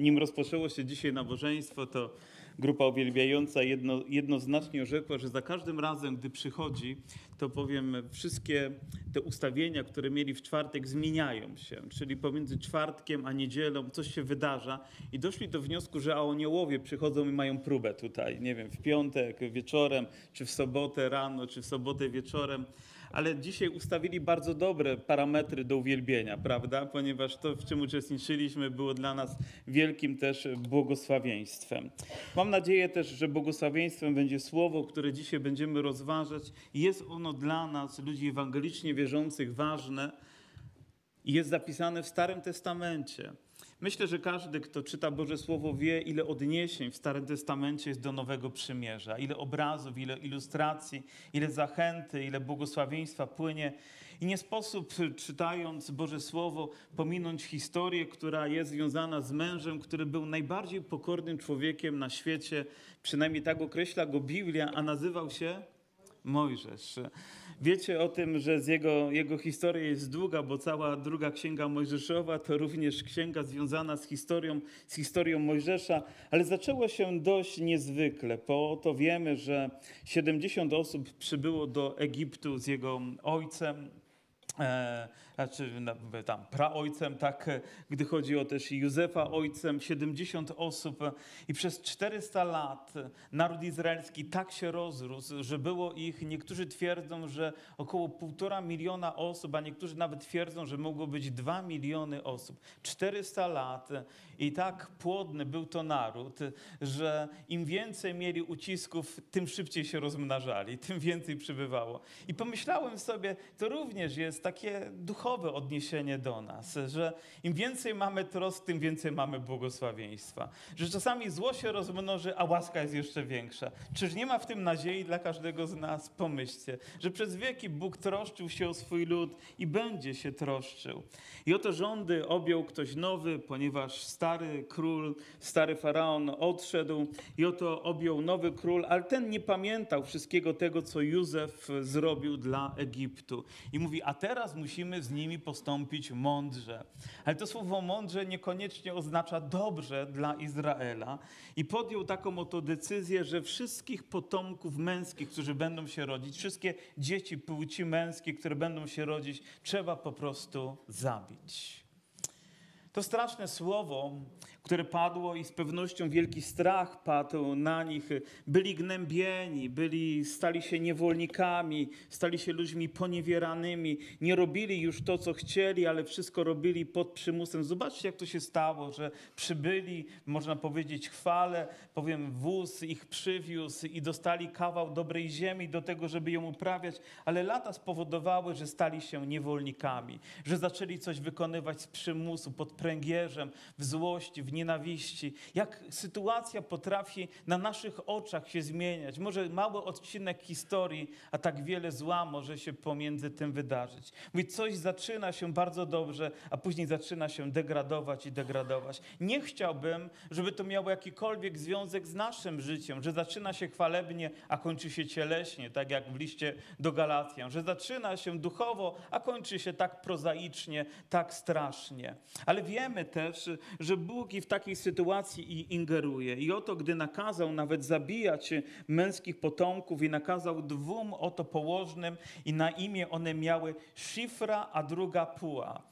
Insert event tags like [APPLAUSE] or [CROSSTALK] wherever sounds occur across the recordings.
nim rozpoczęło się dzisiaj nabożeństwo, to grupa uwielbiająca jedno, jednoznacznie rzekła, że za każdym razem, gdy przychodzi, to powiem, wszystkie te ustawienia, które mieli w czwartek, zmieniają się. Czyli pomiędzy czwartkiem a niedzielą coś się wydarza i doszli do wniosku, że aniołowie przychodzą i mają próbę tutaj, nie wiem, w piątek wieczorem, czy w sobotę rano, czy w sobotę wieczorem ale dzisiaj ustawili bardzo dobre parametry do uwielbienia, prawda? Ponieważ to, w czym uczestniczyliśmy, było dla nas wielkim też błogosławieństwem. Mam nadzieję też, że błogosławieństwem będzie słowo, które dzisiaj będziemy rozważać. Jest ono dla nas, ludzi ewangelicznie wierzących, ważne jest zapisane w Starym Testamencie. Myślę, że każdy, kto czyta Boże Słowo, wie, ile odniesień w Starym Testamencie jest do Nowego Przymierza, ile obrazów, ile ilustracji, ile zachęty, ile błogosławieństwa płynie. I nie sposób, czytając Boże Słowo, pominąć historię, która jest związana z mężem, który był najbardziej pokornym człowiekiem na świecie. Przynajmniej tak określa go Biblia, a nazywał się Mojżesz. Wiecie o tym, że z jego, jego historia jest długa, bo cała druga księga Mojżeszowa to również księga związana z historią, z historią Mojżesza, ale zaczęło się dość niezwykle. Po to wiemy, że 70 osób przybyło do Egiptu z jego ojcem, e, znaczy tam praojcem, tak, gdy chodzi o też Józefa ojcem, 70 osób i przez 400 lat naród izraelski tak się rozrósł, że było ich, niektórzy twierdzą, że około półtora miliona osób, a niektórzy nawet twierdzą, że mogło być dwa miliony osób. 400 lat i tak płodny był to naród, że im więcej mieli ucisków, tym szybciej się rozmnażali, [LAUGHS] tym więcej przybywało. I pomyślałem sobie, to również jest takie duchowe, duchowe odniesienie do nas, że im więcej mamy trosk, tym więcej mamy błogosławieństwa. Że czasami zło się rozmnoży, a łaska jest jeszcze większa. Czyż nie ma w tym nadziei dla każdego z nas? Pomyślcie, że przez wieki Bóg troszczył się o swój lud i będzie się troszczył. I oto rządy objął ktoś nowy, ponieważ stary król, stary faraon odszedł i oto objął nowy król, ale ten nie pamiętał wszystkiego tego, co Józef zrobił dla Egiptu. I mówi, a teraz musimy z nimi postąpić mądrze. Ale to słowo mądrze niekoniecznie oznacza dobrze dla Izraela. I podjął taką oto decyzję, że wszystkich potomków męskich, którzy będą się rodzić, wszystkie dzieci płci męskiej, które będą się rodzić, trzeba po prostu zabić. To straszne słowo, które padło i z pewnością wielki strach padł na nich. Byli gnębieni, byli, stali się niewolnikami, stali się ludźmi poniewieranymi. Nie robili już to, co chcieli, ale wszystko robili pod przymusem. Zobaczcie, jak to się stało, że przybyli, można powiedzieć, chwale, powiem, wóz ich przywiózł i dostali kawał dobrej ziemi do tego, żeby ją uprawiać, ale lata spowodowały, że stali się niewolnikami, że zaczęli coś wykonywać z przymusu, pod pręgierzem, w złości, w nienawiści jak sytuacja potrafi na naszych oczach się zmieniać. Może mały odcinek historii, a tak wiele zła może się pomiędzy tym wydarzyć. Mówi, coś zaczyna się bardzo dobrze, a później zaczyna się degradować i degradować. Nie chciałbym, żeby to miało jakikolwiek związek z naszym życiem, że zaczyna się chwalebnie, a kończy się cieleśnie, tak jak w liście do Galacjan, że zaczyna się duchowo, a kończy się tak prozaicznie, tak strasznie. Ale wiemy też, że Bóg i w takiej sytuacji ingeruje. I oto, gdy nakazał nawet zabijać męskich potomków i nakazał dwóm oto położnym i na imię one miały Szifra, a druga Puła.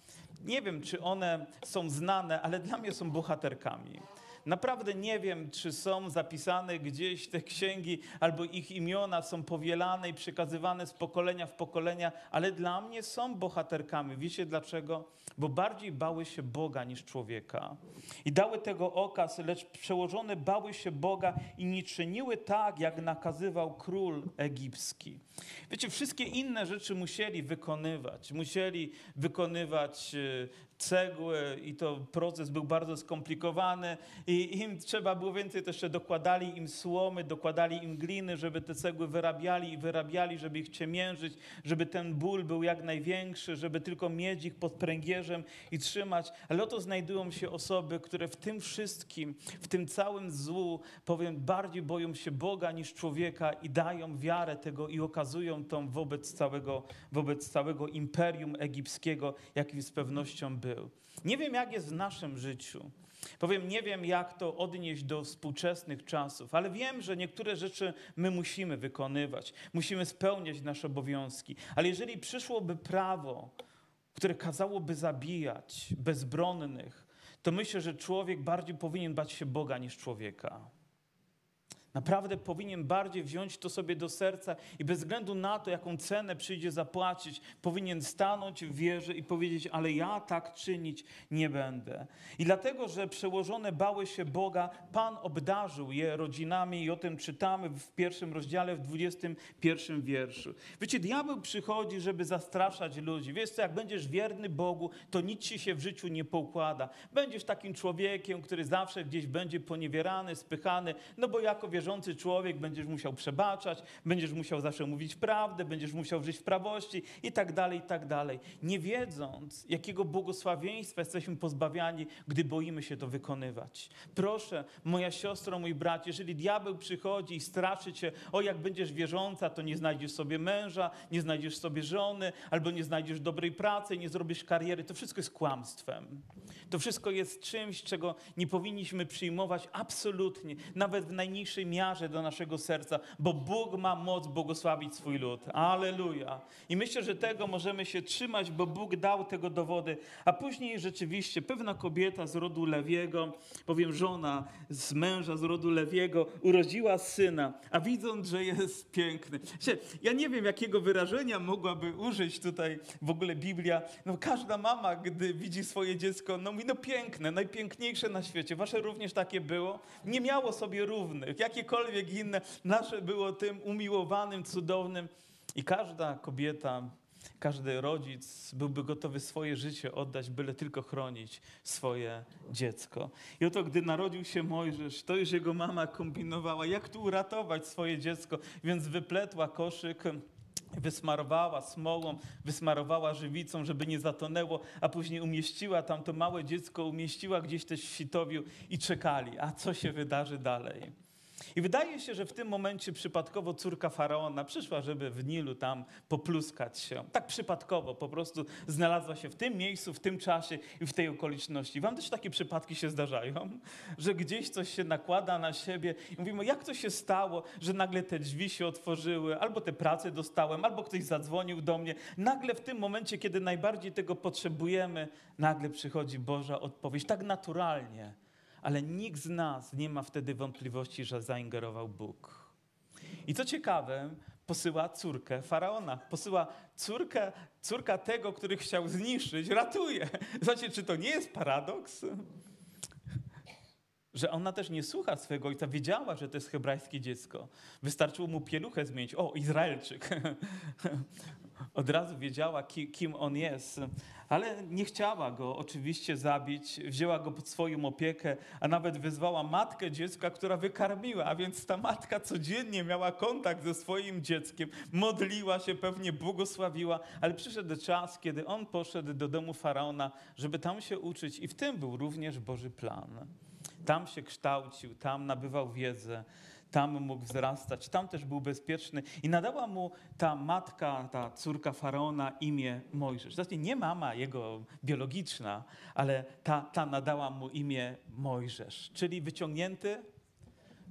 Nie wiem, czy one są znane, ale dla mnie są bohaterkami. Naprawdę nie wiem, czy są zapisane gdzieś te księgi, albo ich imiona są powielane i przekazywane z pokolenia w pokolenia, ale dla mnie są bohaterkami. Wiecie dlaczego? Bo bardziej bały się Boga niż człowieka. I dały tego okaz, lecz przełożone bały się Boga i nie czyniły tak, jak nakazywał król egipski. Wiecie, wszystkie inne rzeczy musieli wykonywać. Musieli wykonywać e, cegły i to proces był bardzo skomplikowany i im trzeba było więcej, to jeszcze dokładali im słomy, dokładali im gliny, żeby te cegły wyrabiali i wyrabiali, żeby ich ciemiężyć, żeby ten ból był jak największy, żeby tylko mieć ich pod pręgierzem i trzymać. Ale oto znajdują się osoby, które w tym wszystkim, w tym całym złu, powiem, bardziej boją się Boga niż człowieka i dają wiarę tego i okazują tą wobec całego, wobec całego imperium egipskiego, jakim z pewnością był był. Nie wiem, jak jest w naszym życiu. Powiem, nie wiem, jak to odnieść do współczesnych czasów, ale wiem, że niektóre rzeczy my musimy wykonywać, musimy spełniać nasze obowiązki. Ale jeżeli przyszłoby prawo, które kazałoby zabijać bezbronnych, to myślę, że człowiek bardziej powinien bać się Boga niż człowieka. Naprawdę powinien bardziej wziąć to sobie do serca i bez względu na to, jaką cenę przyjdzie zapłacić, powinien stanąć w wierze i powiedzieć: Ale ja tak czynić nie będę. I dlatego, że przełożone bały się Boga, Pan obdarzył je rodzinami i o tym czytamy w pierwszym rozdziale, w 21 wierszu. Wiecie, diabeł przychodzi, żeby zastraszać ludzi. Wiesz co, jak będziesz wierny Bogu, to nic ci się w życiu nie poukłada. Będziesz takim człowiekiem, który zawsze gdzieś będzie poniewierany, spychany, no bo jako wierzący człowiek będziesz musiał przebaczać, będziesz musiał zawsze mówić prawdę, będziesz musiał żyć w prawości i tak dalej, i tak dalej. Nie wiedząc, jakiego błogosławieństwa jesteśmy pozbawiani, gdy boimy się to wykonywać. Proszę, moja siostro, mój brat, jeżeli diabeł przychodzi i straszy cię, o jak będziesz wierząca, to nie znajdziesz sobie męża, nie znajdziesz sobie żony, albo nie znajdziesz dobrej pracy, nie zrobisz kariery, to wszystko jest kłamstwem. To wszystko jest czymś, czego nie powinniśmy przyjmować absolutnie, nawet w najniższej miarze do naszego serca, bo Bóg ma moc błogosławić swój lud. Aleluja. I myślę, że tego możemy się trzymać, bo Bóg dał tego dowody. A później rzeczywiście pewna kobieta z rodu Lewiego, powiem żona z męża z rodu Lewiego, urodziła syna, a widząc, że jest piękny. Ja nie wiem, jakiego wyrażenia mogłaby użyć tutaj w ogóle Biblia. No, każda mama, gdy widzi swoje dziecko, no mówi, no piękne, najpiękniejsze na świecie. Wasze również takie było. Nie miało sobie równych. Jakie jakiekolwiek inne. Nasze było tym umiłowanym, cudownym. I każda kobieta, każdy rodzic byłby gotowy swoje życie oddać, byle tylko chronić swoje dziecko. I oto, gdy narodził się Mojżesz, to już jego mama kombinowała, jak tu uratować swoje dziecko, więc wypletła koszyk wysmarowała smolą, wysmarowała żywicą, żeby nie zatonęło, a później umieściła tam to małe dziecko, umieściła gdzieś też w sitowiu i czekali, a co się wydarzy dalej. I wydaje się, że w tym momencie przypadkowo córka faraona przyszła, żeby w Nilu tam popluskać się. Tak przypadkowo, po prostu znalazła się w tym miejscu, w tym czasie i w tej okoliczności. Wam też takie przypadki się zdarzają, [LAUGHS] że gdzieś coś się nakłada na siebie i mówimy, jak to się stało, że nagle te drzwi się otworzyły, albo te prace dostałem, albo ktoś zadzwonił do mnie. Nagle w tym momencie, kiedy najbardziej tego potrzebujemy, nagle przychodzi Boża odpowiedź, tak naturalnie ale nikt z nas nie ma wtedy wątpliwości, że zaingerował Bóg. I co ciekawe, posyła córkę faraona, posyła córkę, córka tego, który chciał zniszczyć, ratuje. Zobaczcie, czy to nie jest paradoks? Że ona też nie słucha swojego ojca, wiedziała, że to jest hebrajskie dziecko. Wystarczyło mu pieluchę zmienić. O, Izraelczyk. [LAUGHS] Od razu wiedziała, kim on jest ale nie chciała go oczywiście zabić, wzięła go pod swoją opiekę, a nawet wyzwała matkę dziecka, która wykarmiła, a więc ta matka codziennie miała kontakt ze swoim dzieckiem, modliła się, pewnie błogosławiła, ale przyszedł czas, kiedy on poszedł do domu faraona, żeby tam się uczyć i w tym był również Boży plan. Tam się kształcił, tam nabywał wiedzę, tam mógł wzrastać, tam też był bezpieczny. I nadała mu ta matka, ta córka faraona imię Mojżesz. Znaczy nie mama jego biologiczna, ale ta, ta nadała mu imię Mojżesz, czyli wyciągnięty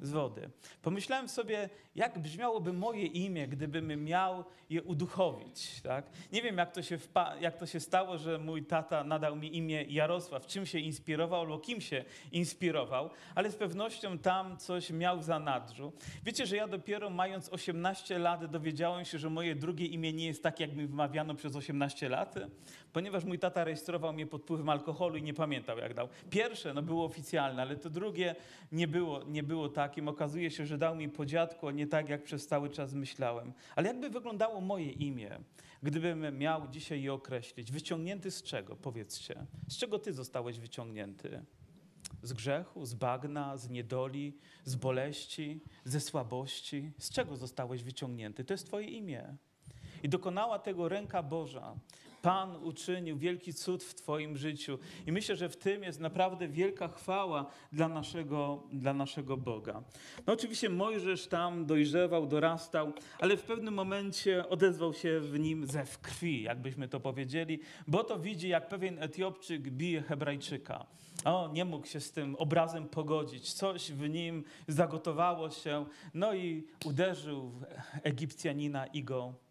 z wody. Pomyślałem sobie, jak brzmiałoby moje imię, gdybym miał je uduchowić. Tak? Nie wiem, jak to, się jak to się stało, że mój tata nadał mi imię Jarosław, czym się inspirował albo kim się inspirował, ale z pewnością tam coś miał w zanadrzu. Wiecie, że ja dopiero mając 18 lat dowiedziałem się, że moje drugie imię nie jest tak, jak mi wymawiano przez 18 lat, ponieważ mój tata rejestrował mnie pod wpływem alkoholu i nie pamiętał, jak dał. Pierwsze no, było oficjalne, ale to drugie nie było, nie było takim. Okazuje się, że dał mi po dziadku, a nie tak, jak przez cały czas myślałem. Ale jakby wyglądało moje imię, gdybym miał dzisiaj je określić? Wyciągnięty z czego, powiedzcie? Z czego ty zostałeś wyciągnięty? Z grzechu, z bagna, z niedoli, z boleści, ze słabości? Z czego zostałeś wyciągnięty? To jest twoje imię. I dokonała tego ręka Boża. Pan uczynił wielki cud w Twoim życiu. I myślę, że w tym jest naprawdę wielka chwała dla naszego, dla naszego Boga. No oczywiście Mojżesz tam dojrzewał, dorastał, ale w pewnym momencie odezwał się w nim zew krwi, jakbyśmy to powiedzieli, bo to widzi, jak pewien Etiopczyk bije Hebrajczyka. O, nie mógł się z tym obrazem pogodzić. Coś w nim zagotowało się, no i uderzył Egipcjanina i go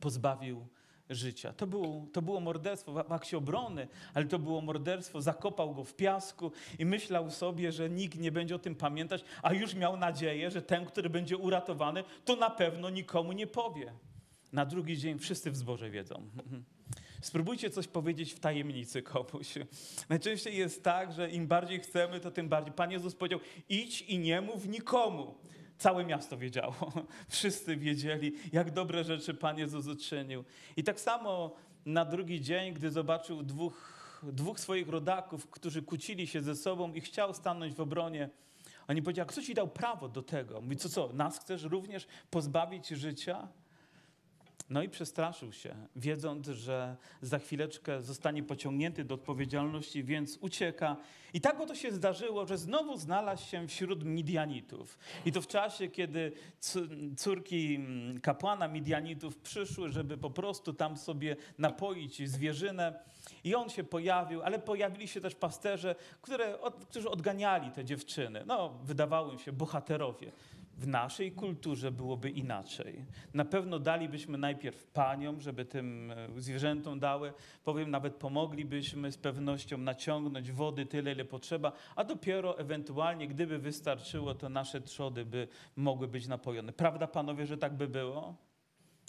pozbawił życia. To było, to było morderstwo w akcie obrony, ale to było morderstwo. Zakopał go w piasku i myślał sobie, że nikt nie będzie o tym pamiętać, a już miał nadzieję, że ten, który będzie uratowany, to na pewno nikomu nie powie. Na drugi dzień wszyscy w zborze wiedzą. [LAUGHS] Spróbujcie coś powiedzieć w tajemnicy komuś. [LAUGHS] Najczęściej jest tak, że im bardziej chcemy, to tym bardziej. Pan Jezus powiedział: idź i nie mów nikomu. Całe miasto wiedziało. [LAUGHS] Wszyscy wiedzieli, jak dobre rzeczy Pan Jezus uczynił. I tak samo na drugi dzień, gdy zobaczył dwóch, dwóch swoich rodaków, którzy kłócili się ze sobą i chciał stanąć w obronie, oni powiedzieli, kto ci dał prawo do tego? Mówi, co, co, nas chcesz również pozbawić życia? No i przestraszył się, wiedząc, że za chwileczkę zostanie pociągnięty do odpowiedzialności, więc ucieka. I tak oto się zdarzyło, że znowu znalazł się wśród Midianitów. I to w czasie, kiedy córki mm, kapłana Midianitów przyszły, żeby po prostu tam sobie napoić zwierzynę. I on się pojawił, ale pojawili się też pasterze, które, którzy odganiali te dziewczyny. No, wydawało im się bohaterowie w naszej kulturze byłoby inaczej. Na pewno dalibyśmy najpierw paniom, żeby tym e, zwierzętom dały. Powiem, nawet pomoglibyśmy z pewnością naciągnąć wody tyle, ile potrzeba, a dopiero ewentualnie, gdyby wystarczyło, to nasze trzody by mogły być napojone. Prawda, panowie, że tak by było?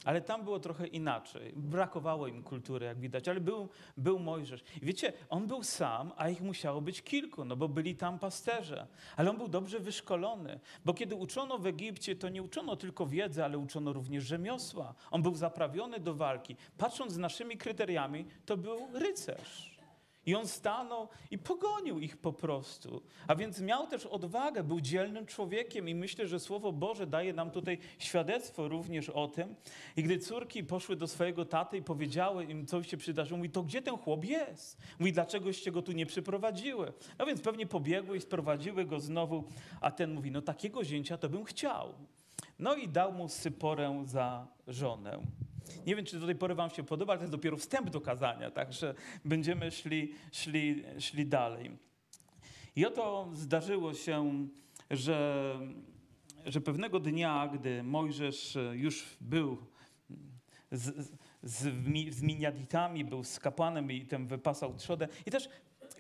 Ale tam było trochę inaczej. Brakowało im kultury, jak widać, ale był, był Mojżesz. I wiecie, on był sam, a ich musiało być kilku, no bo byli tam pasterze. Ale on był dobrze wyszkolony, bo kiedy uczono w Egipcie, to nie uczono tylko wiedzy, ale uczono również rzemiosła. On był zaprawiony do walki. Patrząc z naszymi kryteriami, to był rycerz. I on stanął i pogonił ich po prostu. A więc miał też odwagę, był dzielnym człowiekiem i myślę, że Słowo Boże daje nam tutaj świadectwo również o tym. I gdy córki poszły do swojego taty i powiedziały im, co się przydarzyło, mówi, to gdzie ten chłop jest? Mówi, dlaczegoście go tu nie przyprowadziły? No więc pewnie pobiegły i sprowadziły go znowu, a ten mówi, no takiego zięcia to bym chciał. No i dał mu Syporę za żonę. Nie wiem, czy do tej pory Wam się podoba, ale to jest dopiero wstęp do kazania, także będziemy szli, szli, szli dalej. I oto zdarzyło się, że, że pewnego dnia, gdy Mojżesz już był z, z, z miniaditami, był z kapłanem i ten wypasał trzodę. I też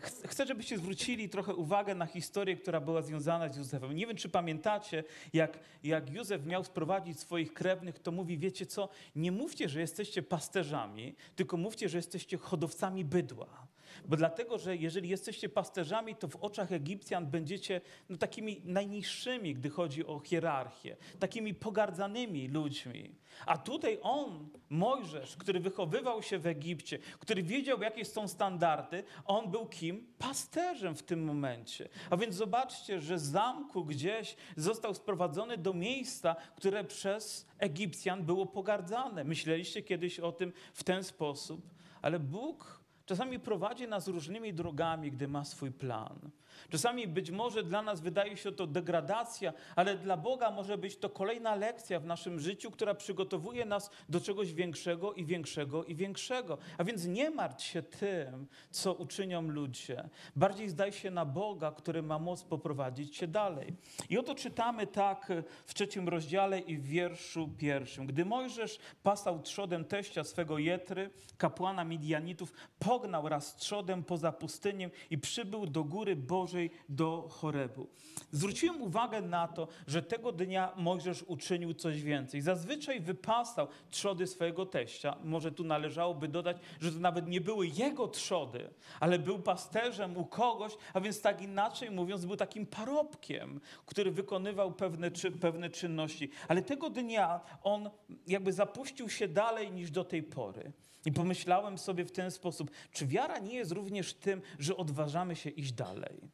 chcę, żebyście zwrócili trochę uwagę na historię, która była związana z Józefem. Nie wiem, czy pamiętacie, jak, jak Józef miał sprowadzić swoich krewnych, to mówi, wiecie co, nie mówcie, że jesteście pasterzami, tylko mówcie, że jesteście hodowcami bydła. Bo dlatego, że jeżeli jesteście pasterzami, to w oczach Egipcjan będziecie no, takimi najniższymi, gdy chodzi o hierarchię, takimi pogardzanymi ludźmi. A tutaj on, Mojżesz, który wychowywał się w Egipcie, który wiedział, jakie są standardy, on był kim? Pasterzem w tym momencie. A więc zobaczcie, że z zamku gdzieś został sprowadzony do miejsca, które przez Egipcjan było pogardzane. Myśleliście kiedyś o tym w ten sposób, ale Bóg Czasami prowadzi nas różnymi drogami, gdy ma swój plan. Czasami być może dla nas wydaje się to degradacja, ale dla Boga może być to kolejna lekcja w naszym życiu, która przygotowuje nas do czegoś większego i większego i większego. A więc nie martw się tym, co uczynią ludzie. Bardziej zdaj się na Boga, który ma moc poprowadzić cię dalej. I oto czytamy tak w trzecim rozdziale i w wierszu pierwszym. Gdy Mojżesz pasał trzodem teścia swego Jetry, kapłana Midianitów, pognał raz trzodem poza pustynię i przybył do góry Bożej do Chorebu. Zwróciłem uwagę na to, że tego dnia Mojżesz uczynił coś więcej. Zazwyczaj wypasał trzody swojego teścia. Może tu należałoby dodać, że to nawet nie były jego trzody, ale był pasterzem u kogoś, a więc tak inaczej mówiąc, był takim parobkiem, który wykonywał pewne, czy, pewne czynności. Ale tego dnia on jakby zapuścił się dalej niż do tej pory. I pomyślałem sobie w ten sposób, czy wiara nie jest również tym, że odważamy się iść dalej?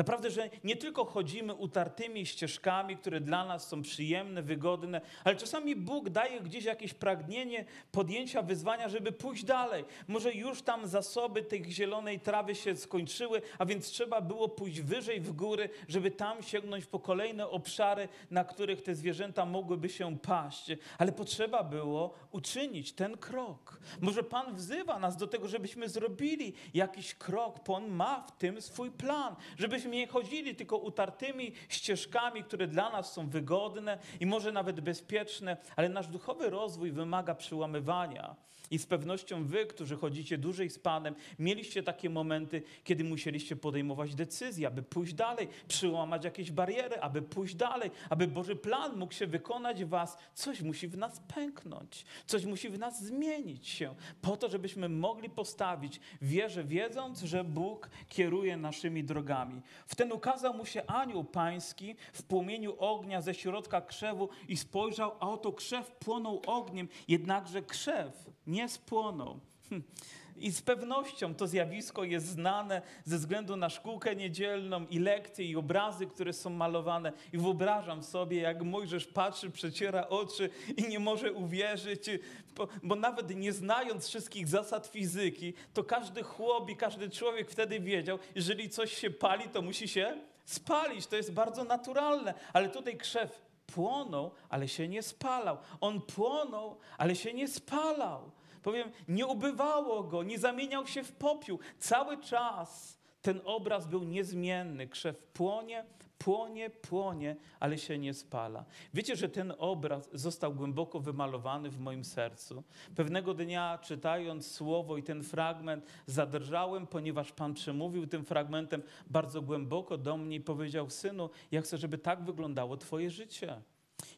Naprawdę, że nie tylko chodzimy utartymi ścieżkami, które dla nas są przyjemne, wygodne, ale czasami Bóg daje gdzieś jakieś pragnienie podjęcia wyzwania, żeby pójść dalej. Może już tam zasoby tej zielonej trawy się skończyły, a więc trzeba było pójść wyżej w góry, żeby tam sięgnąć po kolejne obszary, na których te zwierzęta mogłyby się paść. Ale potrzeba było uczynić ten krok. Może Pan wzywa nas do tego, żebyśmy zrobili jakiś krok, bo On ma w tym swój plan, żebyśmy nie chodzili tylko utartymi ścieżkami, które dla nas są wygodne i może nawet bezpieczne, ale nasz duchowy rozwój wymaga przyłamywania. I z pewnością wy, którzy chodzicie dłużej z Panem, mieliście takie momenty, kiedy musieliście podejmować decyzje, aby pójść dalej, przyłamać jakieś bariery, aby pójść dalej, aby Boży plan mógł się wykonać w was. Coś musi w nas pęknąć, coś musi w nas zmienić się, po to, żebyśmy mogli postawić wierzę, wiedząc, że Bóg kieruje naszymi drogami. Wtedy ukazał mu się anioł pański w płomieniu ognia ze środka krzewu i spojrzał, a oto krzew płonął ogniem, jednakże krzew nie spłonął. Hm. I z pewnością to zjawisko jest znane ze względu na szkółkę niedzielną i lekcje i obrazy, które są malowane. I wyobrażam sobie, jak Mojżesz patrzy, przeciera oczy i nie może uwierzyć, bo, bo nawet nie znając wszystkich zasad fizyki, to każdy chłop i każdy człowiek wtedy wiedział, jeżeli coś się pali, to musi się spalić. To jest bardzo naturalne. Ale tutaj krzew płonął, ale się nie spalał. On płonął, ale się nie spalał. Powiem, nie ubywało go, nie zamieniał się w popiół. Cały czas ten obraz był niezmienny. Krzew płonie, płonie, płonie, ale się nie spala. Wiecie, że ten obraz został głęboko wymalowany w moim sercu. Pewnego dnia, czytając słowo i ten fragment, zadrżałem, ponieważ Pan przemówił tym fragmentem bardzo głęboko do mnie i powiedział: Synu, ja chcę, żeby tak wyglądało Twoje życie.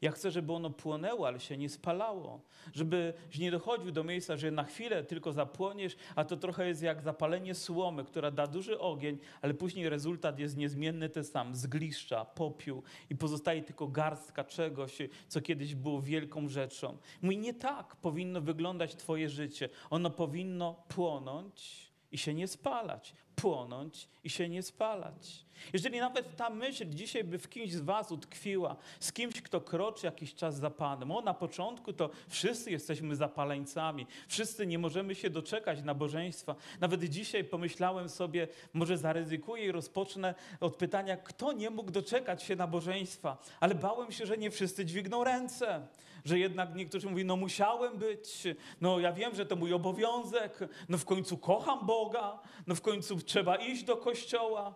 Ja chcę, żeby ono płonęło, ale się nie spalało. Żebyś nie dochodził do miejsca, że na chwilę tylko zapłoniesz, a to trochę jest jak zapalenie słomy, która da duży ogień, ale później rezultat jest niezmienny ten sam. Zgliszcza, popiół i pozostaje tylko garstka czegoś, co kiedyś było wielką rzeczą. Mój nie tak powinno wyglądać twoje życie. Ono powinno płonąć i się nie spalać płonąć i się nie spalać. Jeżeli nawet ta myśl dzisiaj by w kimś z Was utkwiła, z kimś, kto kroczy jakiś czas za Panem, o na początku to wszyscy jesteśmy zapaleńcami, wszyscy nie możemy się doczekać nabożeństwa. Nawet dzisiaj pomyślałem sobie, może zaryzykuję i rozpocznę od pytania, kto nie mógł doczekać się nabożeństwa, ale bałem się, że nie wszyscy dźwigną ręce że jednak niektórzy mówią, no musiałem być, no ja wiem, że to mój obowiązek, no w końcu kocham Boga, no w końcu trzeba iść do kościoła.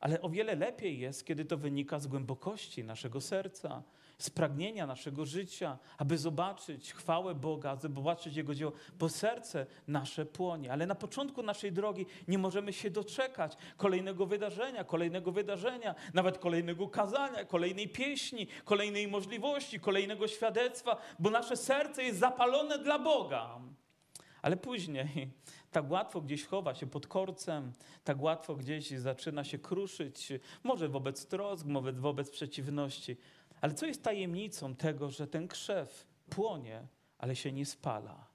Ale o wiele lepiej jest, kiedy to wynika z głębokości naszego serca, z pragnienia naszego życia, aby zobaczyć chwałę Boga, zobaczyć Jego dzieło, bo serce nasze płonie. Ale na początku naszej drogi nie możemy się doczekać kolejnego wydarzenia, kolejnego wydarzenia, nawet kolejnego kazania, kolejnej pieśni, kolejnej możliwości, kolejnego świadectwa, bo nasze serce jest zapalone dla Boga. Ale później tak łatwo gdzieś chowa się pod korcem, tak łatwo gdzieś zaczyna się kruszyć, może wobec trosk, może wobec przeciwności. Ale co jest tajemnicą tego, że ten krzew płonie, ale się nie spala?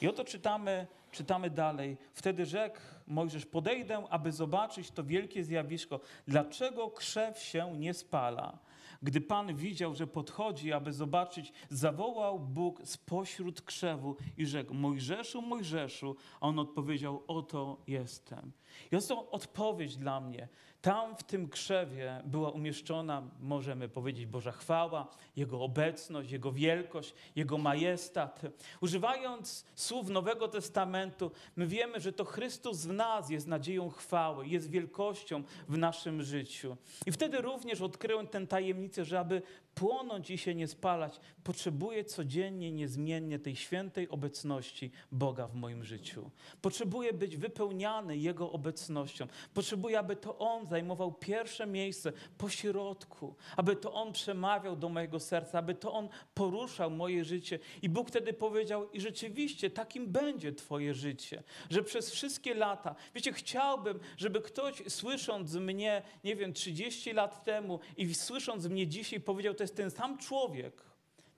I oto czytamy, czytamy dalej. Wtedy rzekł Mojżesz, podejdę, aby zobaczyć to wielkie zjawisko. Dlaczego krzew się nie spala? Gdy Pan widział, że podchodzi, aby zobaczyć, zawołał Bóg spośród krzewu i rzekł: Mojżeszu, Mojżeszu. A on odpowiedział: Oto jestem. Jest to odpowiedź dla mnie. Tam w tym krzewie była umieszczona, możemy powiedzieć, Boża chwała, Jego obecność, Jego wielkość, Jego majestat. Używając słów Nowego Testamentu, my wiemy, że to Chrystus w nas jest nadzieją chwały, jest wielkością w naszym życiu. I wtedy również odkryłem tę tajemnicę, że aby płonąć i się nie spalać, potrzebuję codziennie, niezmiennie tej świętej obecności Boga w moim życiu. Potrzebuję być wypełniany Jego obecnością. Potrzebuję, aby to On zajmował pierwsze miejsce po środku, aby to On przemawiał do mojego serca, aby to On poruszał moje życie. I Bóg wtedy powiedział, i rzeczywiście takim będzie Twoje życie, że przez wszystkie lata, wiecie, chciałbym, żeby ktoś słysząc mnie, nie wiem, 30 lat temu i słysząc mnie dzisiaj powiedział, jest ten sam człowiek,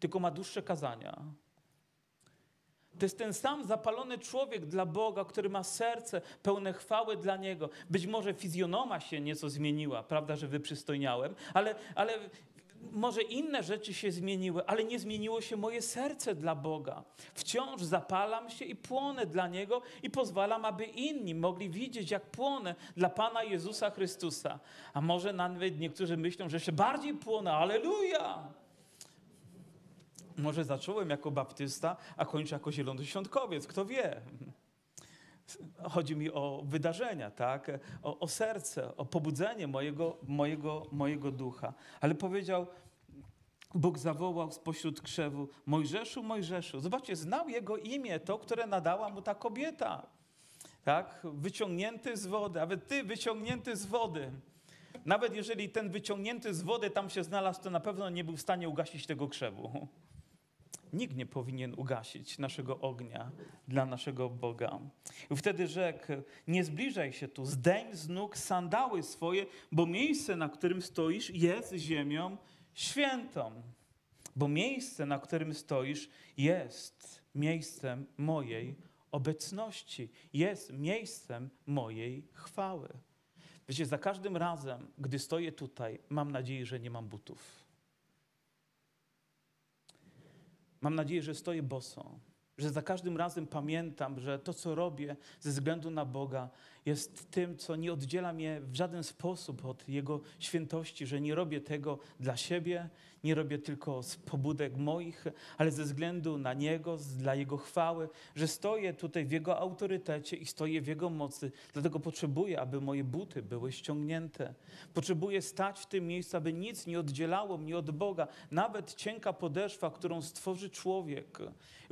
tylko ma dłuższe kazania. To jest ten sam zapalony człowiek dla Boga, który ma serce pełne chwały dla Niego. Być może fizjonoma się nieco zmieniła, prawda, że wyprzystojniałem, ale, ale może inne rzeczy się zmieniły, ale nie zmieniło się moje serce dla Boga. Wciąż zapalam się i płonę dla Niego i pozwalam, aby inni mogli widzieć, jak płonę dla Pana Jezusa Chrystusa. A może nawet niektórzy myślą, że jeszcze bardziej płonę. Aleluja! Może zacząłem jako baptysta, a kończę jako zielonoświątkowiec, kto wie. Chodzi mi o wydarzenia, tak? o, o serce, o pobudzenie mojego, mojego, mojego ducha. Ale powiedział, Bóg zawołał spośród krzewu, Mojżeszu, Mojżeszu. Zobaczcie, znał jego imię, to, które nadała mu ta kobieta. Tak? Wyciągnięty z wody, nawet ty wyciągnięty z wody. Nawet jeżeli ten wyciągnięty z wody tam się znalazł, to na pewno nie był w stanie ugasić tego krzewu. Nikt nie powinien ugasić naszego ognia dla naszego Boga. I wtedy rzekł, nie zbliżaj się tu, zdejm z nóg sandały swoje, bo miejsce, na którym stoisz, jest ziemią świętą. Bo miejsce, na którym stoisz, jest miejscem mojej obecności, jest miejscem mojej chwały. Wiecie, za każdym razem, gdy stoję tutaj, mam nadzieję, że nie mam butów. Mam nadzieję, że stoję boso, że za każdym razem pamiętam, że to, co robię ze względu na Boga, jest tym, co nie oddziela mnie w żaden sposób od Jego świętości, że nie robię tego dla siebie, nie robię tylko z pobudek moich, ale ze względu na Niego, dla Jego chwały, że stoję tutaj w Jego autorytecie i stoję w Jego mocy. Dlatego potrzebuję, aby moje buty były ściągnięte. Potrzebuję stać w tym miejscu, aby nic nie oddzielało mnie od Boga. Nawet cienka podeszwa, którą stworzy człowiek,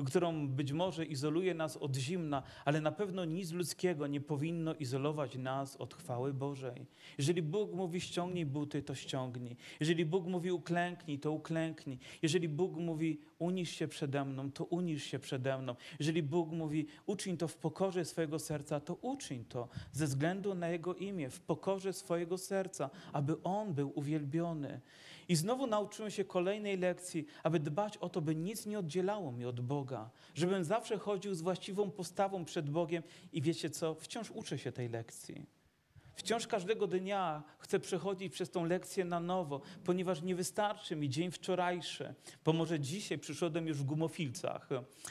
którą być może izoluje nas od zimna, ale na pewno nic ludzkiego nie powinno izolować nas od chwały Bożej. Jeżeli Bóg mówi ściągnij buty, to ściągnij. Jeżeli Bóg mówi uklęknij, to uklęknij. Jeżeli Bóg mówi unisz się przede mną, to unisz się przede mną. Jeżeli Bóg mówi uczyń to w pokorze swojego serca, to uczyń to ze względu na Jego imię, w pokorze swojego serca, aby On był uwielbiony. I znowu nauczyłem się kolejnej lekcji, aby dbać o to, by nic nie oddzielało mnie od Boga, żebym zawsze chodził z właściwą postawą przed Bogiem. I wiecie co, wciąż uczę się tej lekcji. Wciąż każdego dnia chcę przechodzić przez tą lekcję na nowo, ponieważ nie wystarczy mi dzień wczorajszy, bo może dzisiaj przyszedłem już w gumofilcach,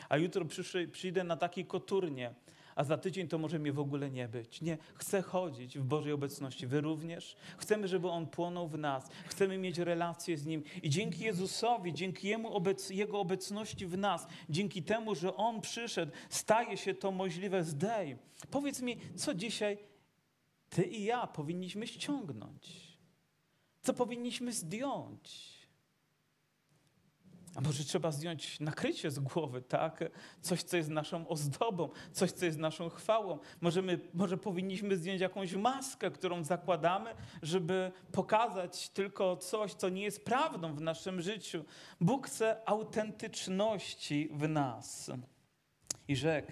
a jutro przyjdę na takiej koturnie, a za tydzień to może mnie w ogóle nie być. Nie, chcę chodzić w Bożej obecności. Wy również. Chcemy, żeby On płonął w nas. Chcemy mieć relacje z Nim. I dzięki Jezusowi, dzięki Jemu obec Jego obecności w nas, dzięki temu, że On przyszedł, staje się to możliwe. Zdej. Powiedz mi, co dzisiaj Ty i ja powinniśmy ściągnąć? Co powinniśmy zdjąć? A może trzeba zdjąć nakrycie z głowy, tak? Coś, co jest naszą ozdobą, coś, co jest naszą chwałą. Możemy, może powinniśmy zdjąć jakąś maskę, którą zakładamy, żeby pokazać tylko coś, co nie jest prawdą w naszym życiu. Bóg chce autentyczności w nas. I rzekł,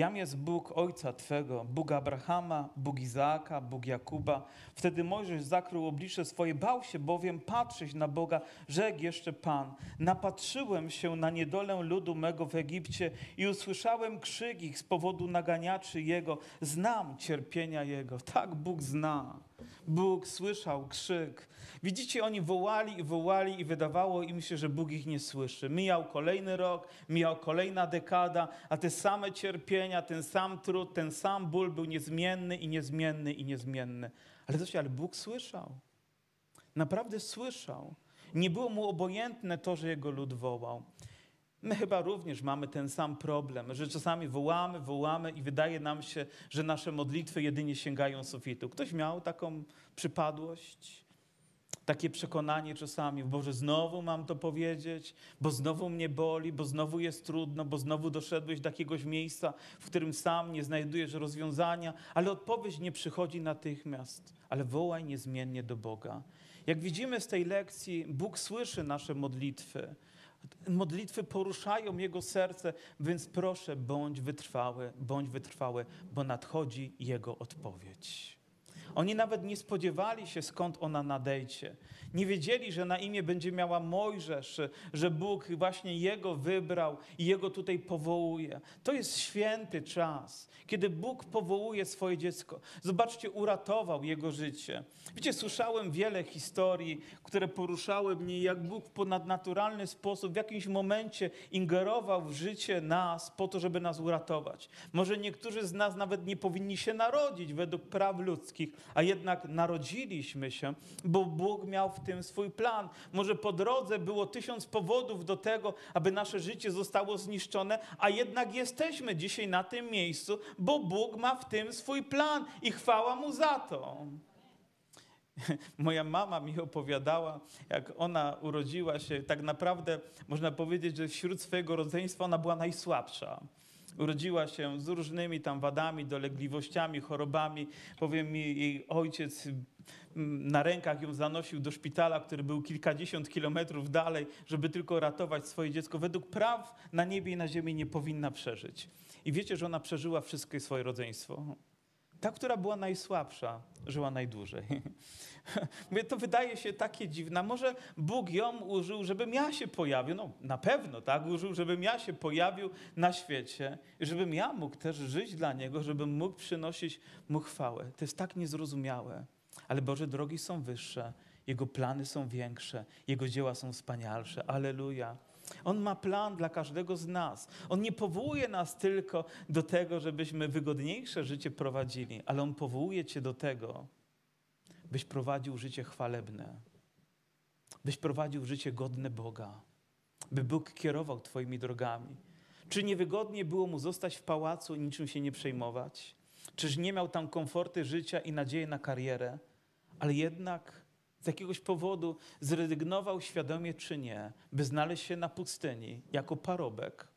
Jam jest Bóg Ojca Twego, Bóg Abrahama, Bóg Izaaka, Bóg Jakuba. Wtedy Mojżesz zakrył oblicze swoje, bał się bowiem patrzeć na Boga, rzekł jeszcze Pan. Napatrzyłem się na niedolę ludu mego w Egipcie i usłyszałem krzyk ich z powodu naganiaczy Jego. Znam cierpienia Jego. Tak Bóg zna. Bóg słyszał krzyk. Widzicie, oni wołali i wołali i wydawało im się, że Bóg ich nie słyszy. Mijał kolejny rok, mijał kolejna dekada, a te same cierpienia, ten sam trud, ten sam ból był niezmienny i niezmienny i niezmienny. Ale coś, ale Bóg słyszał. Naprawdę słyszał. Nie było mu obojętne to, że jego lud wołał. My chyba również mamy ten sam problem, że czasami wołamy, wołamy i wydaje nam się, że nasze modlitwy jedynie sięgają sufitu. Ktoś miał taką przypadłość? takie przekonanie czasami, Boże, znowu mam to powiedzieć, bo znowu mnie boli, bo znowu jest trudno, bo znowu doszedłeś do jakiegoś miejsca, w którym sam nie znajdujesz rozwiązania, ale odpowiedź nie przychodzi natychmiast, ale wołaj niezmiennie do Boga. Jak widzimy z tej lekcji, Bóg słyszy nasze modlitwy. Modlitwy poruszają Jego serce, więc proszę, bądź wytrwały, bądź wytrwały, bo nadchodzi Jego odpowiedź. Oni nawet nie spodziewali się, skąd ona nadejdzie. Nie wiedzieli, że na imię będzie miała Mojżesz, że Bóg właśnie jego wybrał i jego tutaj powołuje. To jest święty czas, kiedy Bóg powołuje swoje dziecko. Zobaczcie, uratował jego życie. Wiecie, słyszałem wiele historii, które poruszały mnie, jak Bóg w ponadnaturalny sposób w jakimś momencie ingerował w życie nas po to, żeby nas uratować. Może niektórzy z nas nawet nie powinni się narodzić według praw ludzkich, a jednak narodziliśmy się, bo Bóg miał w tym swój plan. Może po drodze było tysiąc powodów do tego, aby nasze życie zostało zniszczone, a jednak jesteśmy dzisiaj na tym miejscu, bo Bóg ma w tym swój plan i chwała Mu za to. [LAUGHS] Moja mama mi opowiadała, jak ona urodziła się, tak naprawdę można powiedzieć, że wśród swojego rodzeństwa ona była najsłabsza. Urodziła się z różnymi tam wadami, dolegliwościami, chorobami. Powiem mi, jej ojciec mm, na rękach ją zanosił do szpitala, który był kilkadziesiąt kilometrów dalej, żeby tylko ratować swoje dziecko. Według praw na niebie i na ziemi nie powinna przeżyć. I wiecie, że ona przeżyła wszystkie swoje rodzeństwo. Ta, która była najsłabsza, żyła najdłużej. [LAUGHS] Mówię, to wydaje się takie dziwne. Może Bóg ją użył, żebym ja się pojawił. No na pewno, tak? Użył, żebym ja się pojawił na świecie. Żebym ja mógł też żyć dla Niego, żebym mógł przynosić Mu chwałę. To jest tak niezrozumiałe. Ale Boże drogi są wyższe. Jego plany są większe. Jego dzieła są wspanialsze. Aleluja. On ma plan dla każdego z nas. On nie powołuje nas tylko do tego, żebyśmy wygodniejsze życie prowadzili, ale On powołuje Cię do tego, byś prowadził życie chwalebne, byś prowadził życie godne Boga, by Bóg kierował Twoimi drogami. Czy niewygodnie było mu zostać w pałacu i niczym się nie przejmować? Czyż nie miał tam komforty życia i nadzieję na karierę? Ale jednak z jakiegoś powodu zrezygnował świadomie czy nie, by znaleźć się na pustyni jako parobek,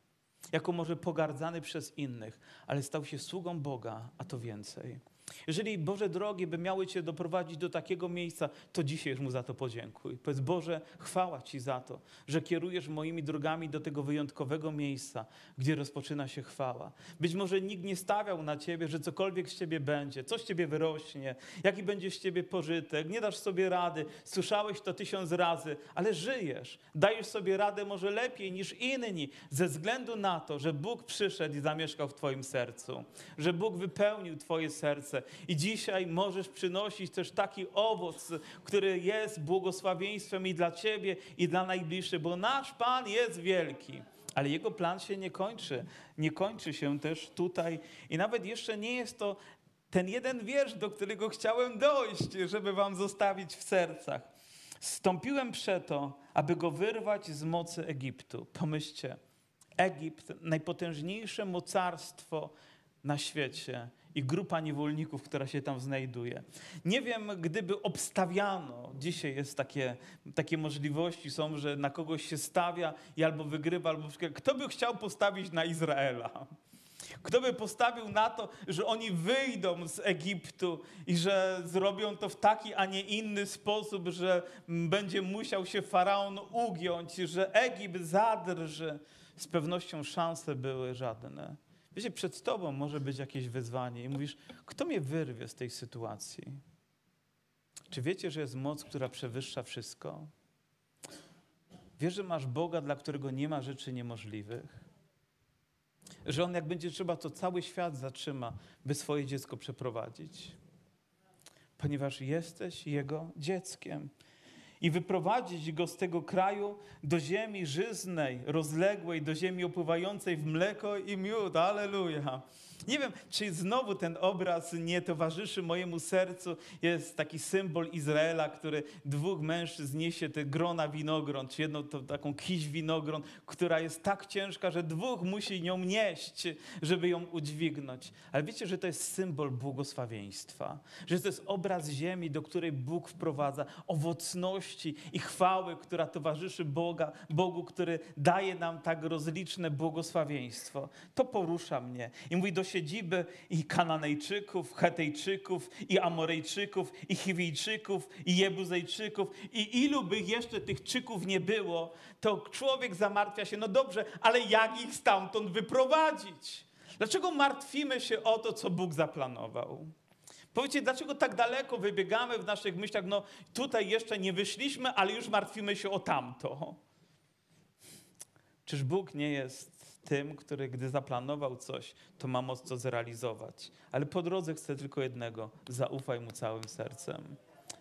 jako może pogardzany przez innych, ale stał się sługą Boga, a to więcej. Jeżeli Boże drogi by miały Cię doprowadzić do takiego miejsca, to dzisiaj już Mu za to podziękuj. Powiedz Boże, chwała Ci za to, że kierujesz moimi drogami do tego wyjątkowego miejsca, gdzie rozpoczyna się chwała. Być może nikt nie stawiał na Ciebie, że cokolwiek z Ciebie będzie, coś Ciebie wyrośnie, jaki będzie z Ciebie pożytek, nie dasz sobie rady, słyszałeś to tysiąc razy, ale żyjesz, dajesz sobie radę może lepiej niż inni, ze względu na to, że Bóg przyszedł i zamieszkał w Twoim sercu, że Bóg wypełnił Twoje serce i dzisiaj możesz przynosić też taki owoc, który jest błogosławieństwem i dla Ciebie, i dla najbliższych, bo nasz Pan jest wielki. Ale jego plan się nie kończy. Nie kończy się też tutaj. I nawet jeszcze nie jest to ten jeden wiersz, do którego chciałem dojść, żeby wam zostawić w sercach. Stąpiłem przeto, aby go wyrwać z mocy Egiptu. Pomyślcie, Egipt, najpotężniejsze mocarstwo na świecie i grupa niewolników, która się tam znajduje. Nie wiem, gdyby obstawiano, dzisiaj jest takie, takie możliwości, są, że na kogoś się stawia i albo wygrywa, albo kto by chciał postawić na Izraela? Kto by postawił na to, że oni wyjdą z Egiptu i że zrobią to w taki, a nie inny sposób, że będzie musiał się faraon ugiąć, że Egipt zadrży? Z pewnością szanse były żadne. Wiecie, przed tobą może być jakieś wyzwanie i mówisz, kto mnie wyrwie z tej sytuacji? Czy wiecie, że jest moc, która przewyższa wszystko? Wiesz, że masz Boga, dla którego nie ma rzeczy niemożliwych? Że On, jak będzie trzeba, to cały świat zatrzyma, by swoje dziecko przeprowadzić. Ponieważ jesteś Jego dzieckiem i wyprowadzić go z tego kraju do ziemi żyznej, rozległej, do ziemi opływającej w mleko i miód. Aleluja. Nie wiem, czy znowu ten obraz nie towarzyszy mojemu sercu. Jest taki symbol Izraela, który dwóch mężczyzn niesie te grona winogron, czy jedną to, taką kiś winogron, która jest tak ciężka, że dwóch musi nią nieść, żeby ją udźwignąć. Ale wiecie, że to jest symbol błogosławieństwa, że to jest obraz ziemi, do której Bóg wprowadza owocności i chwały, która towarzyszy Boga, Bogu, który daje nam tak rozliczne błogosławieństwo. To porusza mnie i mówi do siedziby i Kananejczyków, Hetejczyków, i Amorejczyków, i Chiwijczyków, i Jebuzejczyków, i ilu by jeszcze tych czyków nie było, to człowiek zamartwia się, no dobrze, ale jak ich stamtąd wyprowadzić? Dlaczego martwimy się o to, co Bóg zaplanował? Powiecie, dlaczego tak daleko wybiegamy w naszych myślach? No tutaj jeszcze nie wyszliśmy, ale już martwimy się o tamto. Czyż Bóg nie jest tym, który gdy zaplanował coś, to ma moc to zrealizować? Ale po drodze chce tylko jednego: zaufaj mu całym sercem.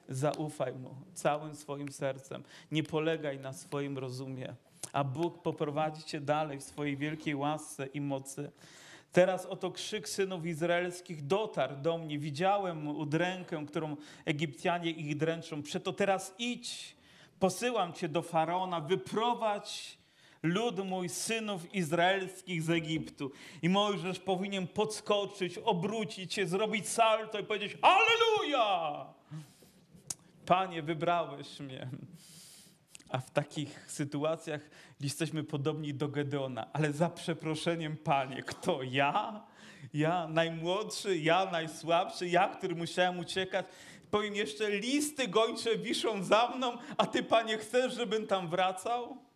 Zaufaj mu całym swoim sercem. Nie polegaj na swoim rozumie, a Bóg poprowadzi cię dalej w swojej wielkiej łasce i mocy. Teraz oto krzyk synów izraelskich dotarł do mnie. Widziałem udrękę, którą Egipcjanie ich dręczą. Przeto teraz idź, posyłam cię do Faraona, wyprowadź lud mój synów izraelskich z Egiptu. I Mojżesz powinien podskoczyć, obrócić się, zrobić salto i powiedzieć Alleluja! Panie, wybrałeś mnie. A w takich sytuacjach jesteśmy podobni do Gedeona. Ale za przeproszeniem, Panie, kto ja? Ja najmłodszy, ja najsłabszy, ja, który musiałem uciekać. Powiem jeszcze, listy gończe wiszą za mną, a Ty, Panie, chcesz, żebym tam wracał?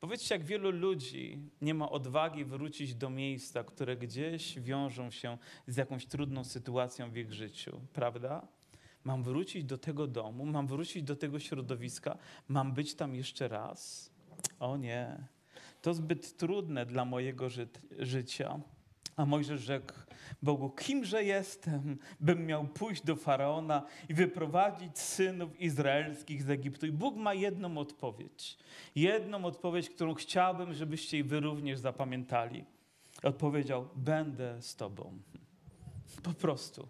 Powiedzcie, jak wielu ludzi nie ma odwagi wrócić do miejsca, które gdzieś wiążą się z jakąś trudną sytuacją w ich życiu, prawda? Mam wrócić do tego domu, mam wrócić do tego środowiska, mam być tam jeszcze raz? O nie, to zbyt trudne dla mojego ży życia. A Mojżesz rzekł Bogu, kimże jestem, bym miał pójść do Faraona i wyprowadzić synów izraelskich z Egiptu. I Bóg ma jedną odpowiedź. Jedną odpowiedź, którą chciałbym, żebyście wy również zapamiętali. Odpowiedział, będę z tobą. Po prostu.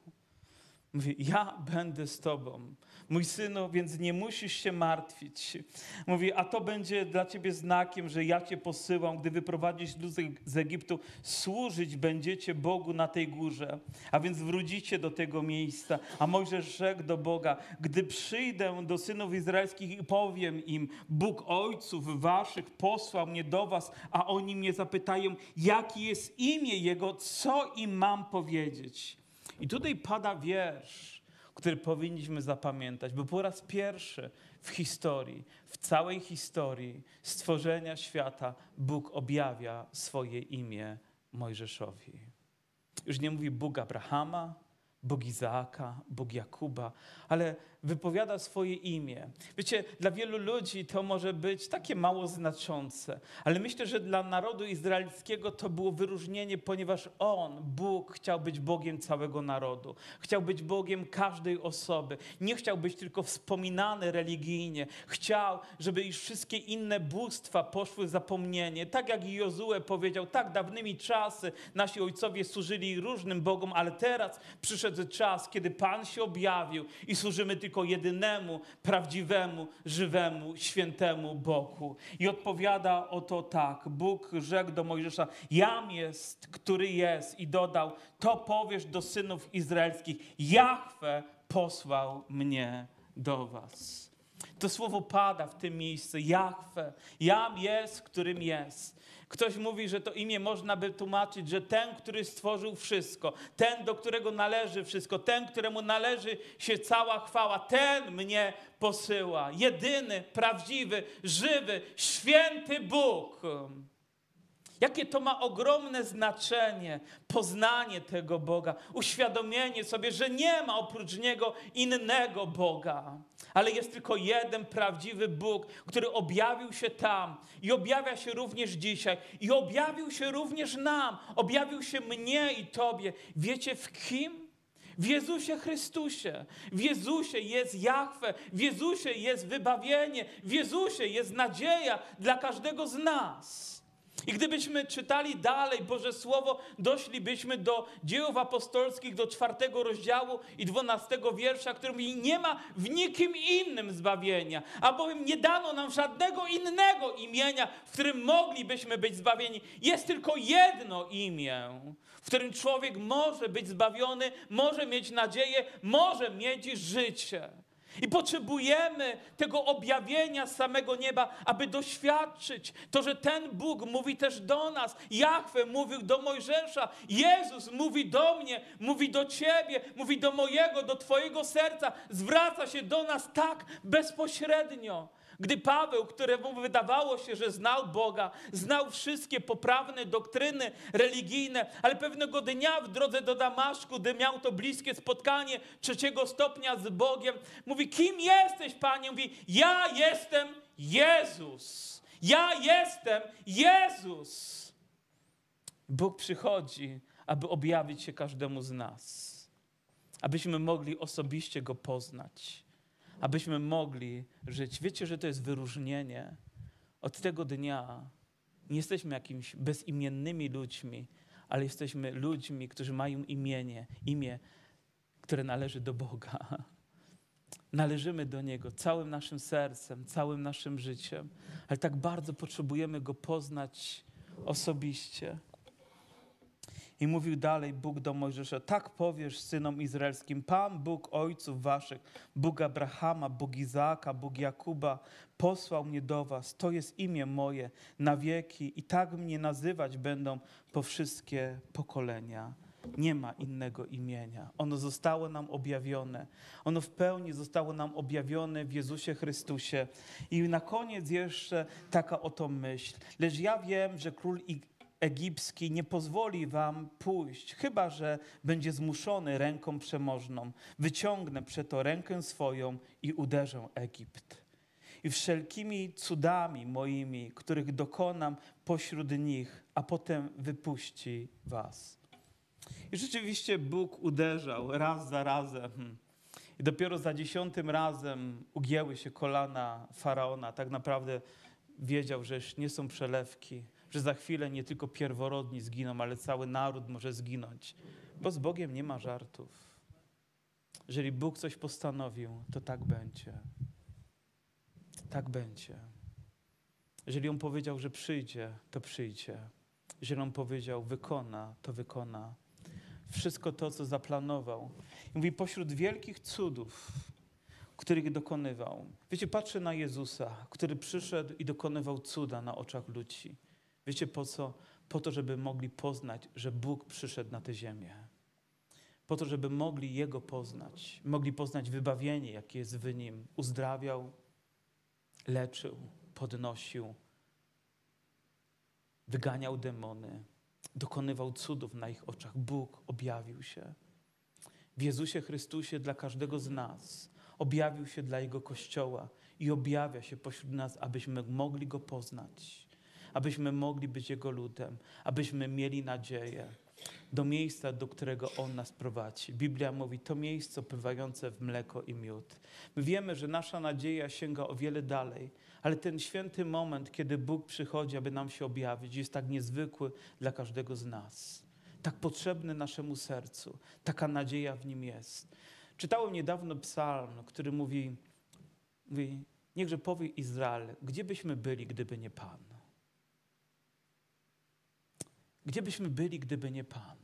Mówi, ja będę z tobą. Mój synu, więc nie musisz się martwić. Mówi, a to będzie dla ciebie znakiem, że ja cię posyłam, gdy wyprowadzisz lud z Egiptu, służyć będziecie Bogu na tej górze. A więc wrócicie do tego miejsca. A Mojżesz rzekł do Boga, gdy przyjdę do synów izraelskich i powiem im, Bóg ojców waszych posłał mnie do was, a oni mnie zapytają, jakie jest imię Jego, co im mam powiedzieć. I tutaj pada wiersz, który powinniśmy zapamiętać, bo po raz pierwszy w historii, w całej historii stworzenia świata, Bóg objawia swoje imię Mojżeszowi. Już nie mówi Bóg Abrahama, Bóg Izaaka, Bóg Jakuba, ale wypowiada swoje imię. Wiecie, dla wielu ludzi to może być takie mało znaczące, ale myślę, że dla narodu izraelskiego to było wyróżnienie, ponieważ on, Bóg, chciał być Bogiem całego narodu. Chciał być Bogiem każdej osoby. Nie chciał być tylko wspominany religijnie. Chciał, żeby już wszystkie inne bóstwa poszły w zapomnienie. Tak jak Jozue powiedział, tak dawnymi czasy nasi ojcowie służyli różnym Bogom, ale teraz przyszedł czas, kiedy Pan się objawił i służymy tylko jedynemu, prawdziwemu, żywemu, świętemu Bogu. I odpowiada o to tak. Bóg rzekł do Mojżesza, jam jest, który jest i dodał, to powiesz do synów izraelskich, Jahwe posłał mnie do was. To słowo pada w tym miejscu. Jahwe, jam jest, którym jest. Ktoś mówi, że to imię można by tłumaczyć, że ten, który stworzył wszystko, ten, do którego należy wszystko, ten, któremu należy się cała chwała, ten mnie posyła. Jedyny, prawdziwy, żywy, święty Bóg. Jakie to ma ogromne znaczenie, poznanie tego Boga, uświadomienie sobie, że nie ma oprócz Niego innego Boga, ale jest tylko jeden prawdziwy Bóg, który objawił się tam i objawia się również dzisiaj i objawił się również nam, objawił się mnie i Tobie. Wiecie w kim? W Jezusie Chrystusie. W Jezusie jest Jahwe, w Jezusie jest wybawienie, w Jezusie jest nadzieja dla każdego z nas. I gdybyśmy czytali dalej Boże Słowo, doszlibyśmy do dzieł apostolskich, do czwartego rozdziału i dwunastego wiersza, który mówi, nie ma w nikim innym zbawienia, albowiem nie dano nam żadnego innego imienia, w którym moglibyśmy być zbawieni. Jest tylko jedno imię, w którym człowiek może być zbawiony, może mieć nadzieję, może mieć życie. I potrzebujemy tego objawienia z samego nieba, aby doświadczyć to, że ten Bóg mówi też do nas. Jachwę mówił do Mojżesza, Jezus mówi do mnie, mówi do ciebie, mówi do mojego, do twojego serca. Zwraca się do nas tak bezpośrednio. Gdy Paweł, któremu wydawało się, że znał Boga, znał wszystkie poprawne doktryny religijne, ale pewnego dnia w drodze do Damaszku, gdy miał to bliskie spotkanie trzeciego stopnia z Bogiem, mówi: Kim jesteś, Panie? Mówi: Ja jestem Jezus. Ja jestem Jezus. Bóg przychodzi, aby objawić się każdemu z nas, abyśmy mogli osobiście Go poznać, abyśmy mogli żyć. Wiecie, że to jest wyróżnienie. Od tego dnia nie jesteśmy jakimiś bezimiennymi ludźmi, ale jesteśmy ludźmi, którzy mają imienie, imię, które należy do Boga. [LAUGHS] Należymy do Niego całym naszym sercem, całym naszym życiem, ale tak bardzo potrzebujemy Go poznać osobiście. I mówił dalej Bóg do Mojżesza: Tak powiesz synom izraelskim: Pan Bóg ojców waszych, Bóg Abrahama, Bóg Izaaka, Bóg Jakuba, posłał mnie do was. To jest imię moje na wieki, i tak mnie nazywać będą po wszystkie pokolenia. Nie ma innego imienia. Ono zostało nam objawione. Ono w pełni zostało nam objawione w Jezusie Chrystusie. I na koniec jeszcze taka oto myśl. Lecz ja wiem, że król egipski nie pozwoli wam pójść, chyba że będzie zmuszony ręką przemożną. Wyciągnę przeto rękę swoją i uderzę Egipt. I wszelkimi cudami moimi, których dokonam pośród nich, a potem wypuści was. I rzeczywiście Bóg uderzał raz za razem. I dopiero za dziesiątym razem ugięły się kolana faraona. Tak naprawdę wiedział, że już nie są przelewki, że za chwilę nie tylko pierworodni zginą, ale cały naród może zginąć. Bo z Bogiem nie ma żartów. Jeżeli Bóg coś postanowił, to tak będzie. Tak będzie. Jeżeli On powiedział, że przyjdzie, to przyjdzie. Jeżeli On powiedział, wykona, to wykona. Wszystko to, co zaplanował. I mówi, pośród wielkich cudów, których dokonywał. Wiecie, patrzę na Jezusa, który przyszedł i dokonywał cuda na oczach ludzi. Wiecie po co? Po to, żeby mogli poznać, że Bóg przyszedł na tę ziemię. Po to, żeby mogli Jego poznać, mogli poznać wybawienie, jakie jest w Nim. Uzdrawiał, leczył, podnosił, wyganiał demony, dokonywał cudów na ich oczach. Bóg objawił się. W Jezusie Chrystusie dla każdego z nas objawił się dla Jego Kościoła i objawia się pośród nas, abyśmy mogli Go poznać abyśmy mogli być Jego ludem, abyśmy mieli nadzieję do miejsca, do którego On nas prowadzi. Biblia mówi, to miejsce opływające w mleko i miód. My wiemy, że nasza nadzieja sięga o wiele dalej, ale ten święty moment, kiedy Bóg przychodzi, aby nam się objawić, jest tak niezwykły dla każdego z nas. Tak potrzebny naszemu sercu. Taka nadzieja w nim jest. Czytałem niedawno psalm, który mówi, mówi niechże powie Izrael, gdzie byśmy byli, gdyby nie Pan? Gdzie byśmy byli, gdyby nie Pan?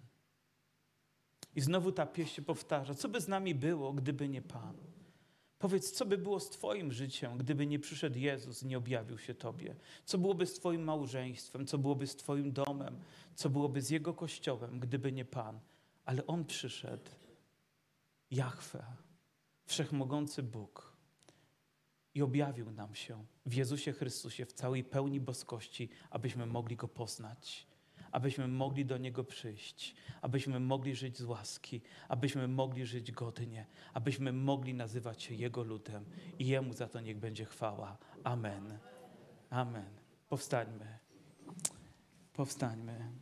I znowu ta pieśń się powtarza. Co by z nami było, gdyby nie Pan? Powiedz, co by było z Twoim życiem, gdyby nie przyszedł Jezus, nie objawił się Tobie? Co byłoby z Twoim małżeństwem? Co byłoby z Twoim domem? Co byłoby z Jego kościołem, gdyby nie Pan? Ale On przyszedł. Jahwe, wszechmogący Bóg. I objawił nam się w Jezusie Chrystusie w całej pełni boskości, abyśmy mogli Go poznać abyśmy mogli do Niego przyjść, abyśmy mogli żyć z łaski, abyśmy mogli żyć godnie, abyśmy mogli nazywać się Jego ludem i Jemu za to niech będzie chwała. Amen. Amen. Powstańmy. Powstańmy.